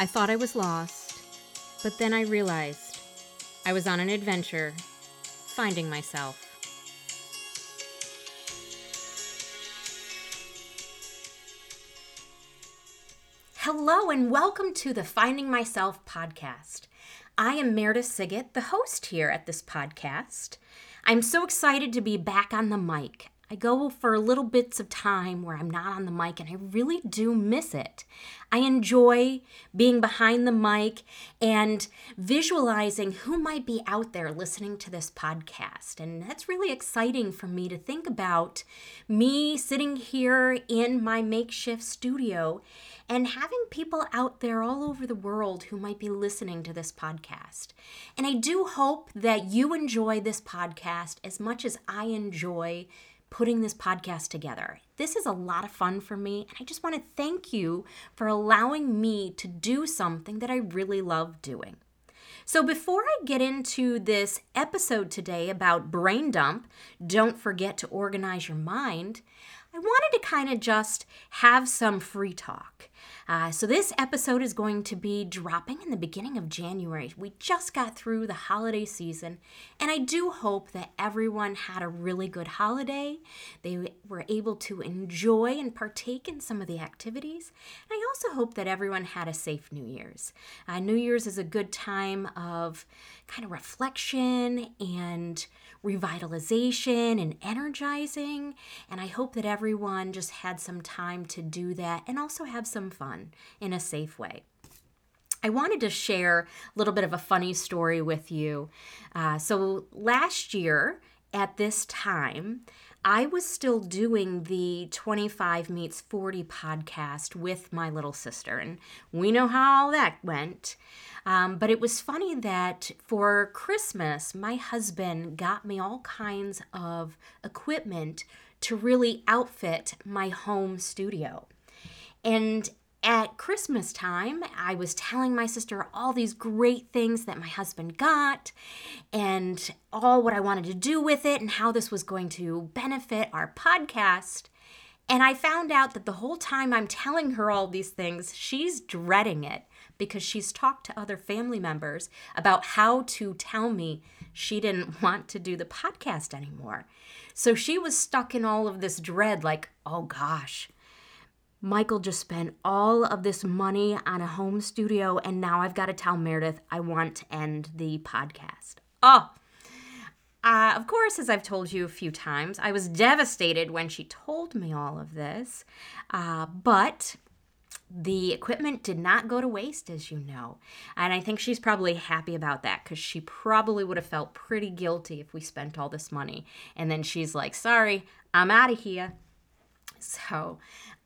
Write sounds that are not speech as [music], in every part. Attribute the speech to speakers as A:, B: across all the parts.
A: I thought I was lost, but then I realized I was on an adventure, finding myself. Hello, and welcome to the Finding Myself podcast. I am Meredith Siggett, the host here at this podcast. I'm so excited to be back on the mic. I go for little bits of time where I'm not on the mic and I really do miss it. I enjoy being behind the mic and visualizing who might be out there listening to this podcast. And that's really exciting for me to think about me sitting here in my makeshift studio and having people out there all over the world who might be listening to this podcast. And I do hope that you enjoy this podcast as much as I enjoy putting this podcast together. This is a lot of fun for me, and I just want to thank you for allowing me to do something that I really love doing. So, before I get into this episode today about brain dump, don't forget to organize your mind, I wanted to kind of just have some free talk. Uh, so, this episode is going to be dropping in the beginning of January. We just got through the holiday season, and I do hope that everyone had a really good holiday. They were able to enjoy and partake in some of the activities. And I also hope that everyone had a safe New Year's. Uh, New Year's is a good time of kind of reflection and revitalization and energizing. And I hope that everyone just had some time to do that and also have some fun in a safe way. I wanted to share a little bit of a funny story with you. Uh, so, last year at this time, I was still doing the 25 Meets 40 podcast with my little sister, and we know how all that went. Um, but it was funny that for Christmas, my husband got me all kinds of equipment to really outfit my home studio. And at Christmas time, I was telling my sister all these great things that my husband got and all what I wanted to do with it and how this was going to benefit our podcast. And I found out that the whole time I'm telling her all these things, she's dreading it because she's talked to other family members about how to tell me she didn't [laughs] want to do the podcast anymore. So she was stuck in all of this dread like, oh gosh, Michael just spent all of this money on a home studio, and now I've got to tell Meredith I want to end the podcast. Oh, uh, of course, as I've told you a few times, I was devastated when she told me all of this. Uh, but the equipment did not go to waste, as you know. And I think she's probably happy about that because she probably would have felt pretty guilty if we spent all this money. And then she's like, sorry, I'm out of here. So,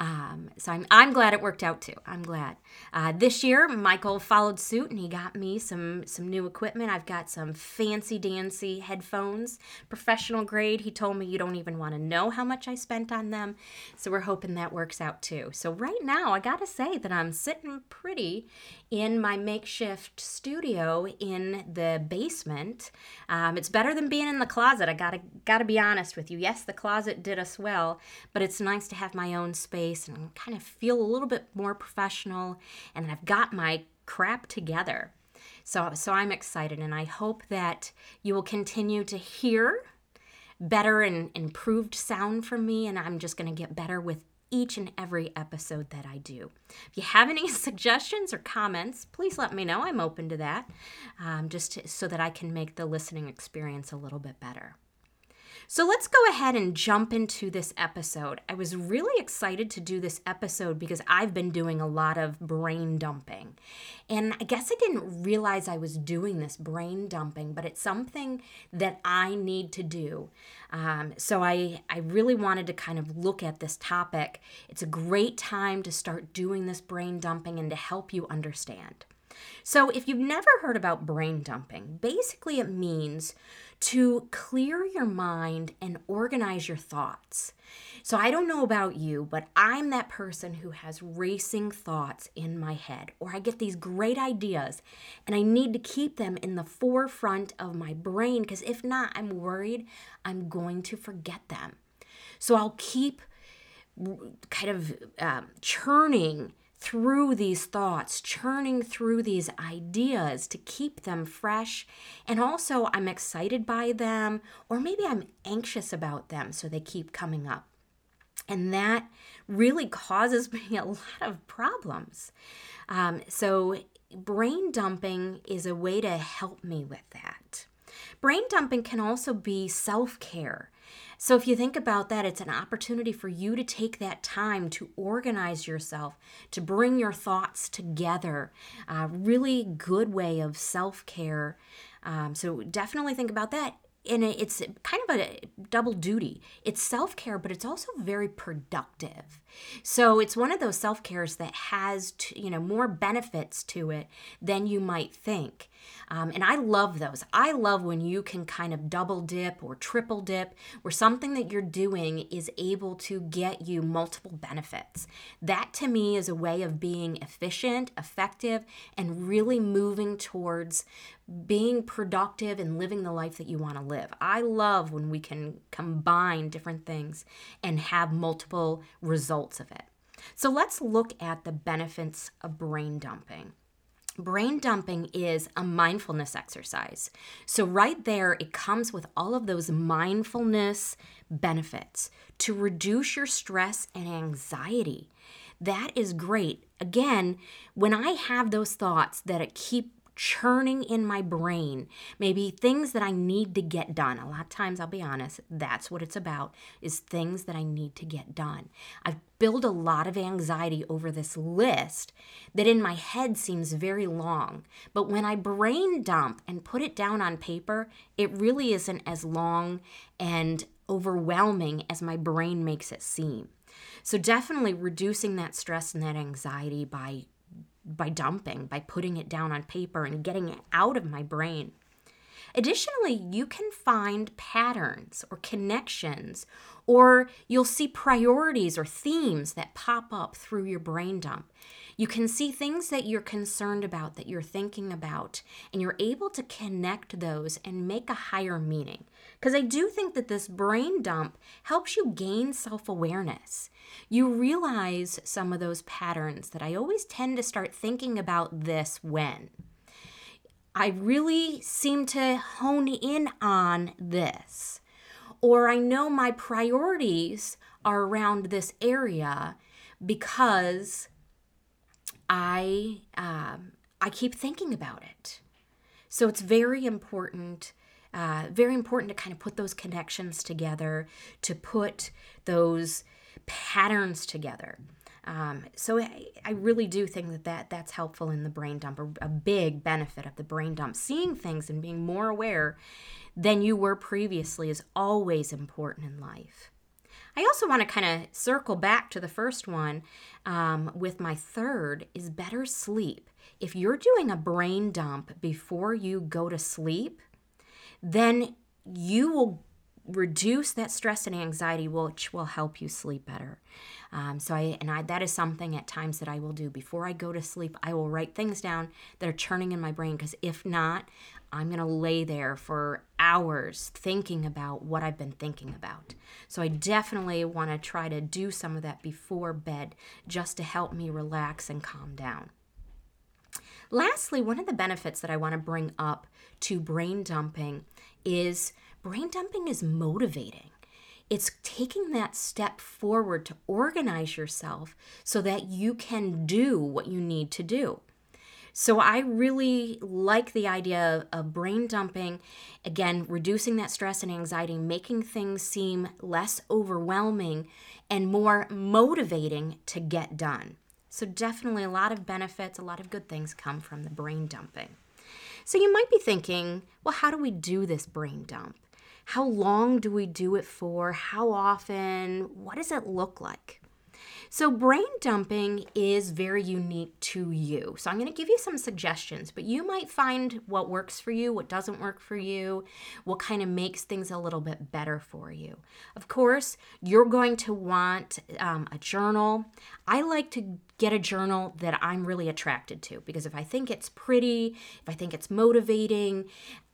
A: um, so I'm, I'm glad it worked out too. I'm glad. Uh, this year, Michael followed suit and he got me some some new equipment. I've got some fancy dancy headphones, professional grade. He told me you don't even want to know how much I spent on them. So we're hoping that works out too. So right now, I gotta say that I'm sitting pretty in my makeshift studio in the basement. Um, it's better than being in the closet. I gotta gotta be honest with you. Yes, the closet did us well, but it's nice to have my own space and kind of feel a little bit more professional. And I've got my crap together. So so I'm excited, and I hope that you will continue to hear better and improved sound from me and I'm just going to get better with each and every episode that I do. If you have any [laughs] suggestions or comments, please let me know. I'm open to that, um, just to, so that I can make the listening experience a little bit better. So let's go ahead and jump into this episode. I was really excited to do this episode because I've been doing a lot of brain dumping. And I guess I didn't realize I was doing this brain dumping, but it's something that I need to do. Um, so I, I really wanted to kind of look at this topic. It's a great time to start doing this brain dumping and to help you understand. So, if you've never heard about brain dumping, basically it means to clear your mind and organize your thoughts. So, I don't know about you, but I'm that person who has racing thoughts in my head, or I get these great ideas and I need to keep them in the forefront of my brain because if not, I'm worried I'm going to forget them. So, I'll keep kind of um, churning through these thoughts, churning through these ideas to keep them fresh. And also, I'm excited by them, or maybe I'm anxious about them, so they keep coming up. And that really causes [laughs] me a lot of problems. Um, so, brain dumping is a way to help me with that. Brain dumping can also be self care. So, if you think about that, it's an opportunity for you to take that time to organize yourself, to bring your thoughts together. Really good way of self care. Um, so, definitely think about that and it's kind of a double duty. It's self care, but it's also very productive. So it's one of those self cares that has, you know, more benefits to it than you might think. Um, and I love those. I love when you can kind of double dip or triple dip, where something that you're doing is able to get you multiple benefits. That to me is a way of being efficient, effective, and really moving towards being productive and living the life that you want to live. I love when we can combine different things and have multiple results of it. So let's look at the benefits of brain dumping. Brain dumping is a mindfulness exercise. So, right there, it comes with all of those mindfulness benefits to reduce your stress and anxiety. That is great. Again, when I have those thoughts that keep churning in my brain maybe things that i need to get done. A lot of times i'll be honest that's what it's about is things that i need to get done. I've built a lot of anxiety over this list that in my head seems very long but when i brain dump and put it down on paper it really isn't as long and overwhelming as my brain makes it seem. So definitely reducing that stress and that anxiety by by dumping, by putting it down on paper and getting it out of my brain. Additionally, you can find patterns or connections, or you'll see priorities or themes that pop up through your brain dump. You can see things that you're concerned about, that you're thinking about, and you're able to connect those and make a higher meaning. Because I do think that this brain dump helps you gain self awareness. You realize some of those patterns that I always tend to start thinking about this when. I really seem to hone in on this. Or I know my priorities are around this area because I um, I keep thinking about it. So it's very important, uh, very important to kind of put those connections together, to put those patterns together. Um, so I, I, really do think that, that that's helpful in the brain dump, a, a big benefit of the brain dump. Seeing things and being more aware than you were previously is always important in life. I also want to kind of circle back to the first one um, with my third is better sleep. If you're doing a brain dump before you go to sleep, then you will reduce that stress and anxiety which will help you sleep better um, so i and i that is something at times that i will do before i go to sleep i will write things down that are churning in my brain because if not I'm going to lay there for hours thinking about what I've been thinking about. So I definitely want to try to do some of that before bed just to help me relax and calm down. Lastly, one of the benefits that I want to bring up to brain dumping is brain dumping is motivating. It's taking that step forward to organize yourself so that you can do what you need to do. So I really like the idea of brain dumping, again, reducing that stress and anxiety, making things seem less overwhelming and more motivating to get done. So, definitely a lot of benefits, a lot of good things come from the brain dumping. So, you might be thinking, well, how do we do this brain dump? How long do we do it for? How often? What does it look like? So, brain dumping is very unique to you. So, I'm going to give you some suggestions, but you might find what works for you, what doesn't work for you, what kind of makes things a little bit better for you. Of course, you're going to want um, a journal. I like to get a journal that I'm really attracted to because if I think it's pretty, if I think it's motivating,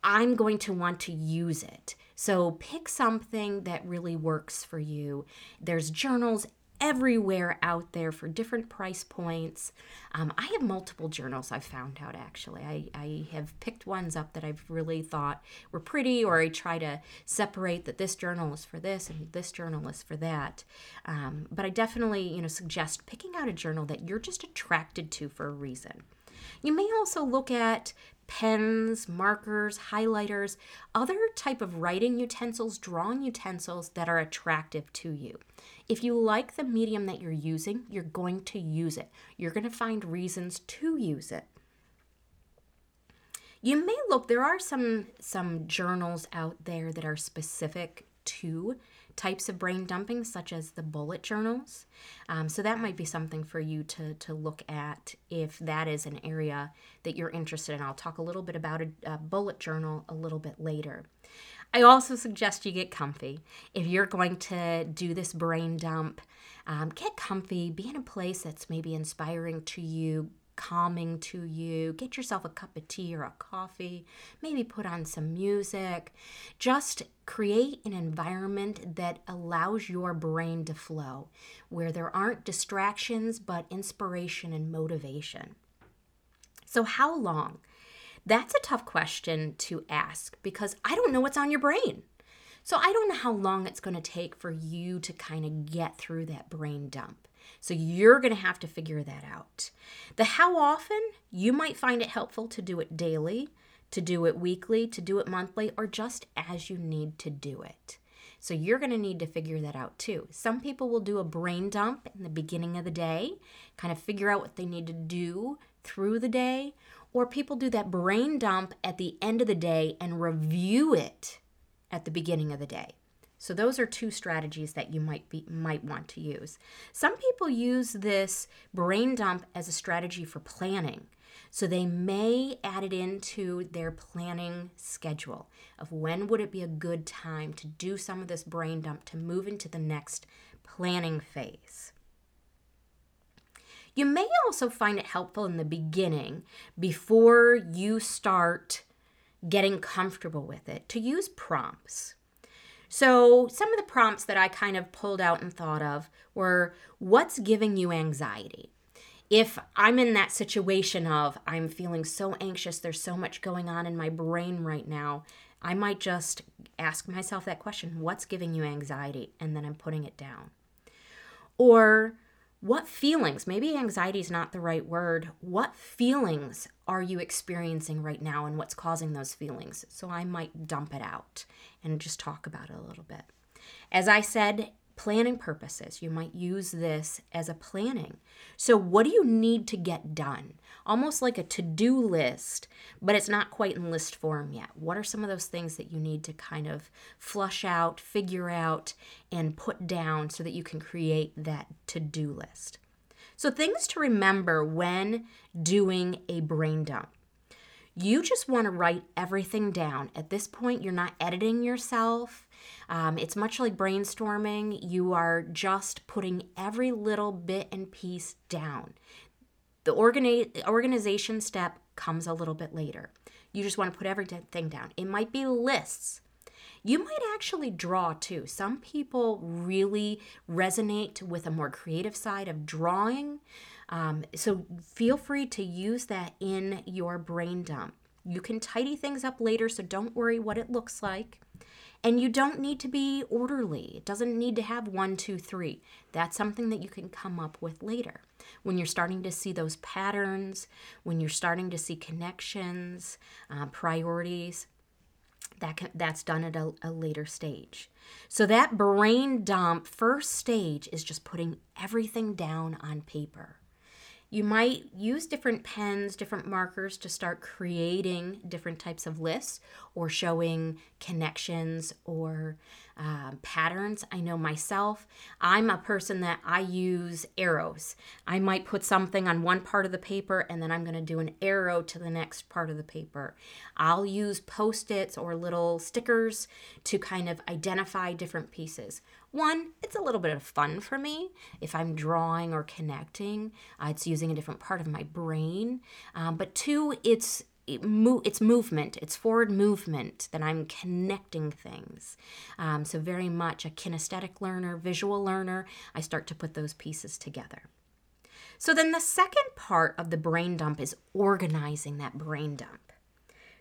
A: I'm going to want to use it. So pick something that really works for you. There's journals everywhere out there for different price points. Um, I have multiple journals I've found out actually. I, I have picked ones up that I've really thought were pretty, or I try to separate that this journal is for this and this journal is for that. Um, but I definitely, you know, suggest picking out a journal that you're just attracted to for a reason. You may also look at pens, markers, highlighters, other type of writing utensils, drawing utensils that are attractive to you. If you like the medium that you're using, you're going to use it. You're going to find reasons to use it. You may look there are some some journals out there that are specific to types of brain dumping, such as the bullet journals. Um, so that might be something for you to, to look at if that is an area that you're interested in. I'll talk a little bit about a, a bullet journal a little bit later. I also suggest you get comfy. If you're going to do this brain dump, um, get comfy, be in a place that's maybe inspiring to you, calming to you. Get yourself a cup of tea or a coffee, maybe put on some music. Just create an environment that allows your brain to flow, where there aren't distractions but inspiration and motivation. So, how long? That's a tough question to ask because I don't know what's on your brain. So I don't know how long it's going to take for you to kind of get through that brain dump. So you're going to have to figure that out. The how often, you might find it helpful to do it daily, to do it weekly, to do it monthly, or just as you need to do it. So you're going to need to figure that out too. Some people will do a brain dump in the beginning of the day, kind of figure out what they need to do through the day, or people do that brain dump at the end of the day and review it at the beginning of the day. So those are two strategies that you might be might want to use. Some people use this brain dump as a strategy for planning. So they may add it into their planning schedule of when would it be a good time to do some of this brain dump to move into the next planning phase. You may also find it helpful in the beginning before you start getting comfortable with it to use prompts. So, some of the prompts that I kind of pulled out and thought of were what's giving you anxiety? If I'm in that situation of I'm feeling so anxious, there's so much going on in my brain right now, I might just ask myself that question what's giving you anxiety? And then I'm putting it down. Or what feelings, maybe anxiety is not the right word, what feelings are you experiencing right now and what's causing those feelings? So I might dump it out and just talk about it a little bit. As I said, planning purposes. You might use this as a planning. So, what do you need to get done? Almost like a to do list, but it's not quite in list form yet. What are some of those things that you need to kind of flush out, figure out, and put down so that you can create that to do list? So, things to remember when doing a brain dump. You just want to write everything down. At this point, you're not editing yourself. Um, it's much like brainstorming. You are just putting every little bit and piece down. The organi- organization step comes a little bit later. You just want to put everything down. It might be lists. You might actually draw too. Some people really resonate with a more creative side of drawing. Um, so feel free to use that in your brain dump. You can tidy things up later, so don't worry what it looks like. And you don't need to be orderly. It doesn't need to have one, two, three. That's something that you can come up with later. When you're starting to see those patterns, when you're starting to see connections, uh, priorities, that can, that's done at a, a later stage. So that brain dump first stage is just putting everything down on paper. You might use different pens, different markers to start creating different types of lists or showing connections or uh, patterns. I know myself, I'm a person that I use arrows. I might put something on one part of the paper and then I'm going to do an arrow to the next part of the paper. I'll use post its or little stickers to kind of identify different pieces. One, it's a little bit of fun for me. If I'm drawing or connecting, uh, it's using a different part of my brain. Um, but two, it's it mo- it's movement, it's forward movement that I'm connecting things. Um, so, very much a kinesthetic learner, visual learner. I start to put those pieces together. So, then the second part of the brain dump is organizing that brain dump.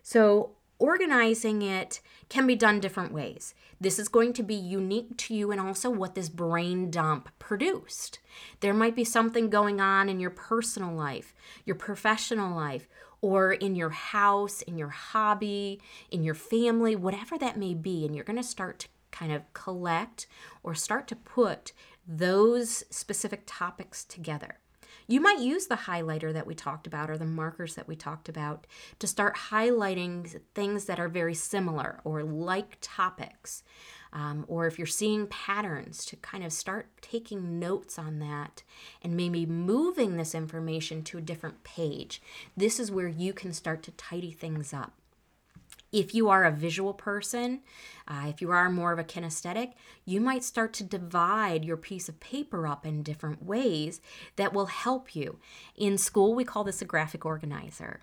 A: So, organizing it can be done different ways. This is going to be unique to you and also what this brain dump produced. There might be something going on in your personal life, your professional life, or in your house, in your hobby, in your family, whatever that may be. And you're going to start to kind of collect or start to put those specific topics together. You might use the highlighter that we talked about or the markers that we talked about to start highlighting things that are very similar or like topics. Um, or if you're seeing patterns, to kind of start taking notes on that and maybe moving this information to a different page. This is where you can start to tidy things up. If you are a visual person, uh, if you are more of a kinesthetic, you might start to divide your piece of paper up in different ways that will help you. In school, we call this a graphic organizer.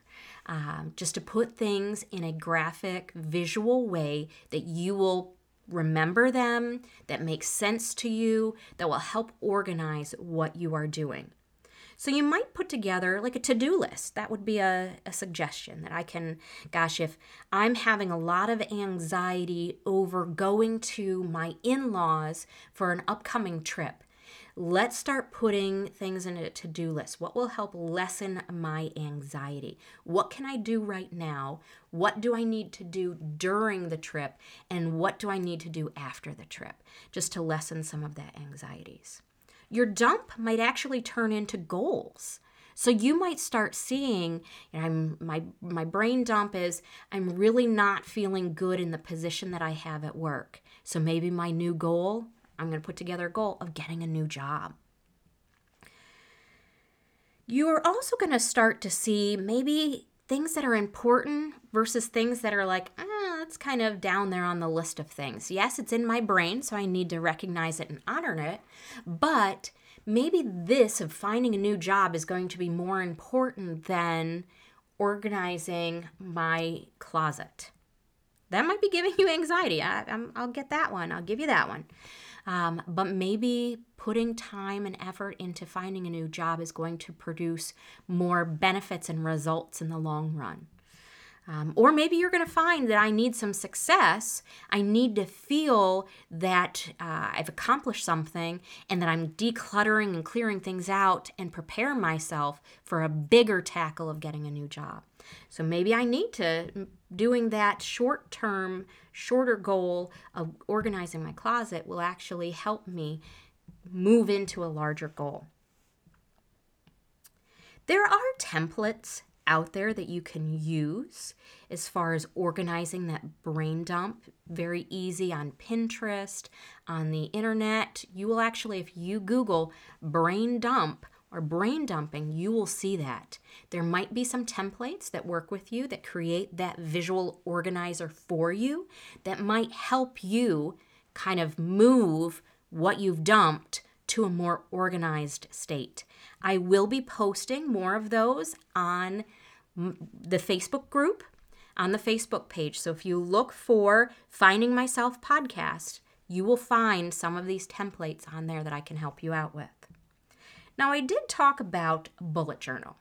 A: Um, just to put things in a graphic, visual way that you will remember them, that makes sense to you, that will help organize what you are doing. So you might put together like a to do list. That would be a, a suggestion that I can, gosh, if I'm having a lot of anxiety over going to my in laws for an upcoming trip, let's start putting things in a to do list. What will help lessen my anxiety? What can I do right now? What do I need to do during the trip? And what do I need to do after the trip just to lessen some of that anxieties? Your dump might actually turn into goals. So you might start seeing, you know, I'm my my brain dump is I'm really not feeling good in the position that I have at work. So maybe my new goal, I'm going to put together a goal of getting a new job. You are also going to start to see maybe things that are important versus things that are like, ah, that's kind of down there on the list of things. Yes, it's in my brain, so I need to recognize it and honor it, but maybe this of finding a new job is going to be more important than organizing my closet. That might be giving you anxiety. I, will get that one. I'll give you that one. Um, but maybe putting time and effort into finding a new job is going to produce more benefits and results in the long run. Um, or maybe you're going to find that I need some success. I need to feel that uh, I've accomplished something and that I'm decluttering and clearing things out and prepare myself for a bigger tackle of getting a new job. So maybe I need to, doing that short term, shorter goal of organizing my closet will actually help me move into a larger goal. There are templates out there that you can use as far as organizing that brain dump. Very easy on Pinterest, on the internet. You will actually, if you Google brain dump or brain dumping, you will see that. There might be some templates that work with you that create that visual organizer for you that might help you kind of move what you've dumped to a more organized state. I will be posting more of those on the Facebook group, on the Facebook page. So if you look for Finding Myself podcast, you will find some of these templates on there that I can help you out with. Now, I did talk about bullet journal.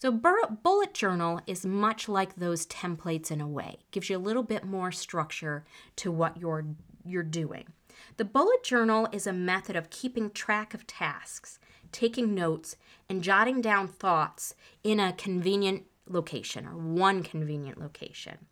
A: So, bullet journal is much like those templates in a way. It gives you a little bit more structure to what you're you're doing. The bullet journal is a method of keeping track of tasks, taking notes, and jotting down thoughts in a convenient location or one convenient location.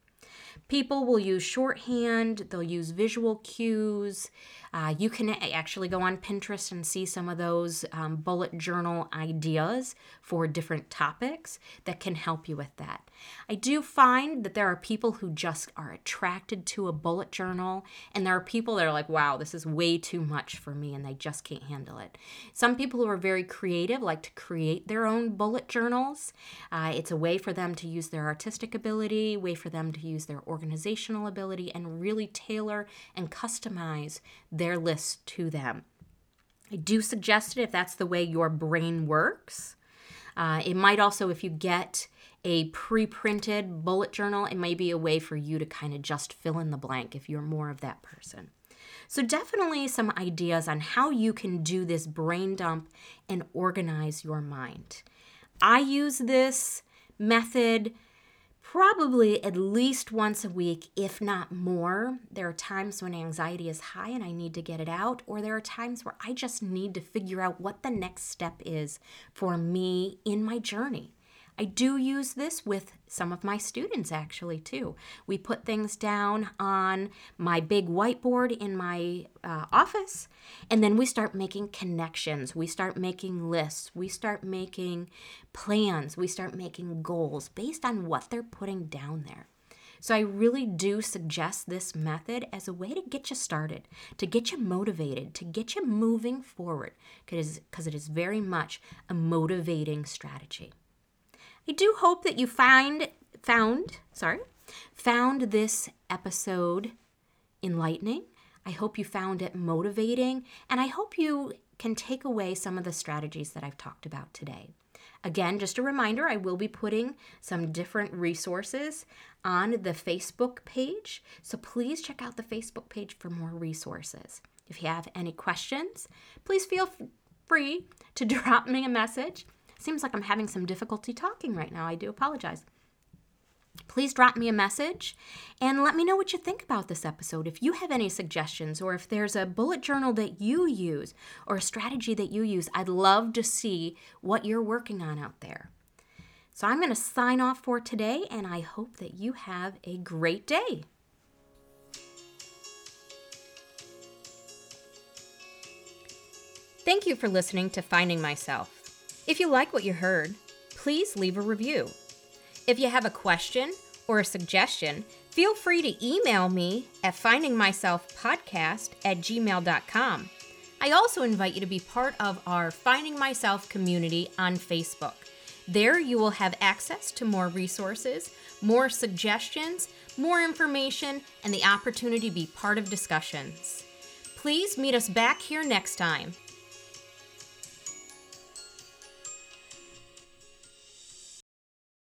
A: People will use shorthand, they'll use visual cues. Uh, you can actually go on Pinterest and see some of those um, bullet journal ideas for different topics that can help you with that. I do find that there are people who just are attracted to a bullet journal, and there are people that are like, wow, this is way too much for me, and they just can't handle it. Some people who are very creative like to create their own bullet journals. Uh, it's a way for them to use their artistic ability, way for them to use their organizational ability, and really tailor and customize their list to them. I do suggest it if that's the way your brain works. Uh, it might also, if you get a pre printed bullet journal, it may be a way for you to kind of just fill in the blank if you're more of that person. So, definitely some ideas on how you can do this brain dump and organize your mind. I use this method probably at least once a week, if not more. There are times when anxiety is high and I need to get it out, or there are times where I just need to figure out what the next step is for me in my journey. I do use this with some of my students actually too. We put things down on my big whiteboard in my uh, office, and then we start making connections. We start making lists. We start making plans. We start making goals based on what they're putting down there. So I really do suggest this method as a way to get you started, to get you motivated, to get you moving forward, because it is very much a motivating strategy. I do hope that you find found, sorry, found this episode enlightening. I hope you found it motivating, and I hope you can take away some of the strategies that I've talked about today. Again, just a reminder, I will be putting some different resources on the Facebook page. So please check out the Facebook page for more resources. If you have any questions, please feel free to [laughs] drop me a message. Seems like I'm having some difficulty talking right now. I do apologize. Please drop me a message and let me know what you think about this episode. If you have any suggestions or if there's a bullet journal that you use or a strategy that you use, I'd love to see what you're working on out there. So I'm going to sign off for today and I hope that you have a great day. Thank you for listening to Finding Myself. If you like what you heard, please leave a review. If you have a question or a suggestion, feel free to email me at findingmyselfpodcast at gmail.com. I also invite you to be part of our Finding Myself community on Facebook. There, you will have access to more resources, more suggestions, more information, and the opportunity to be part of discussions. Please meet us back here next time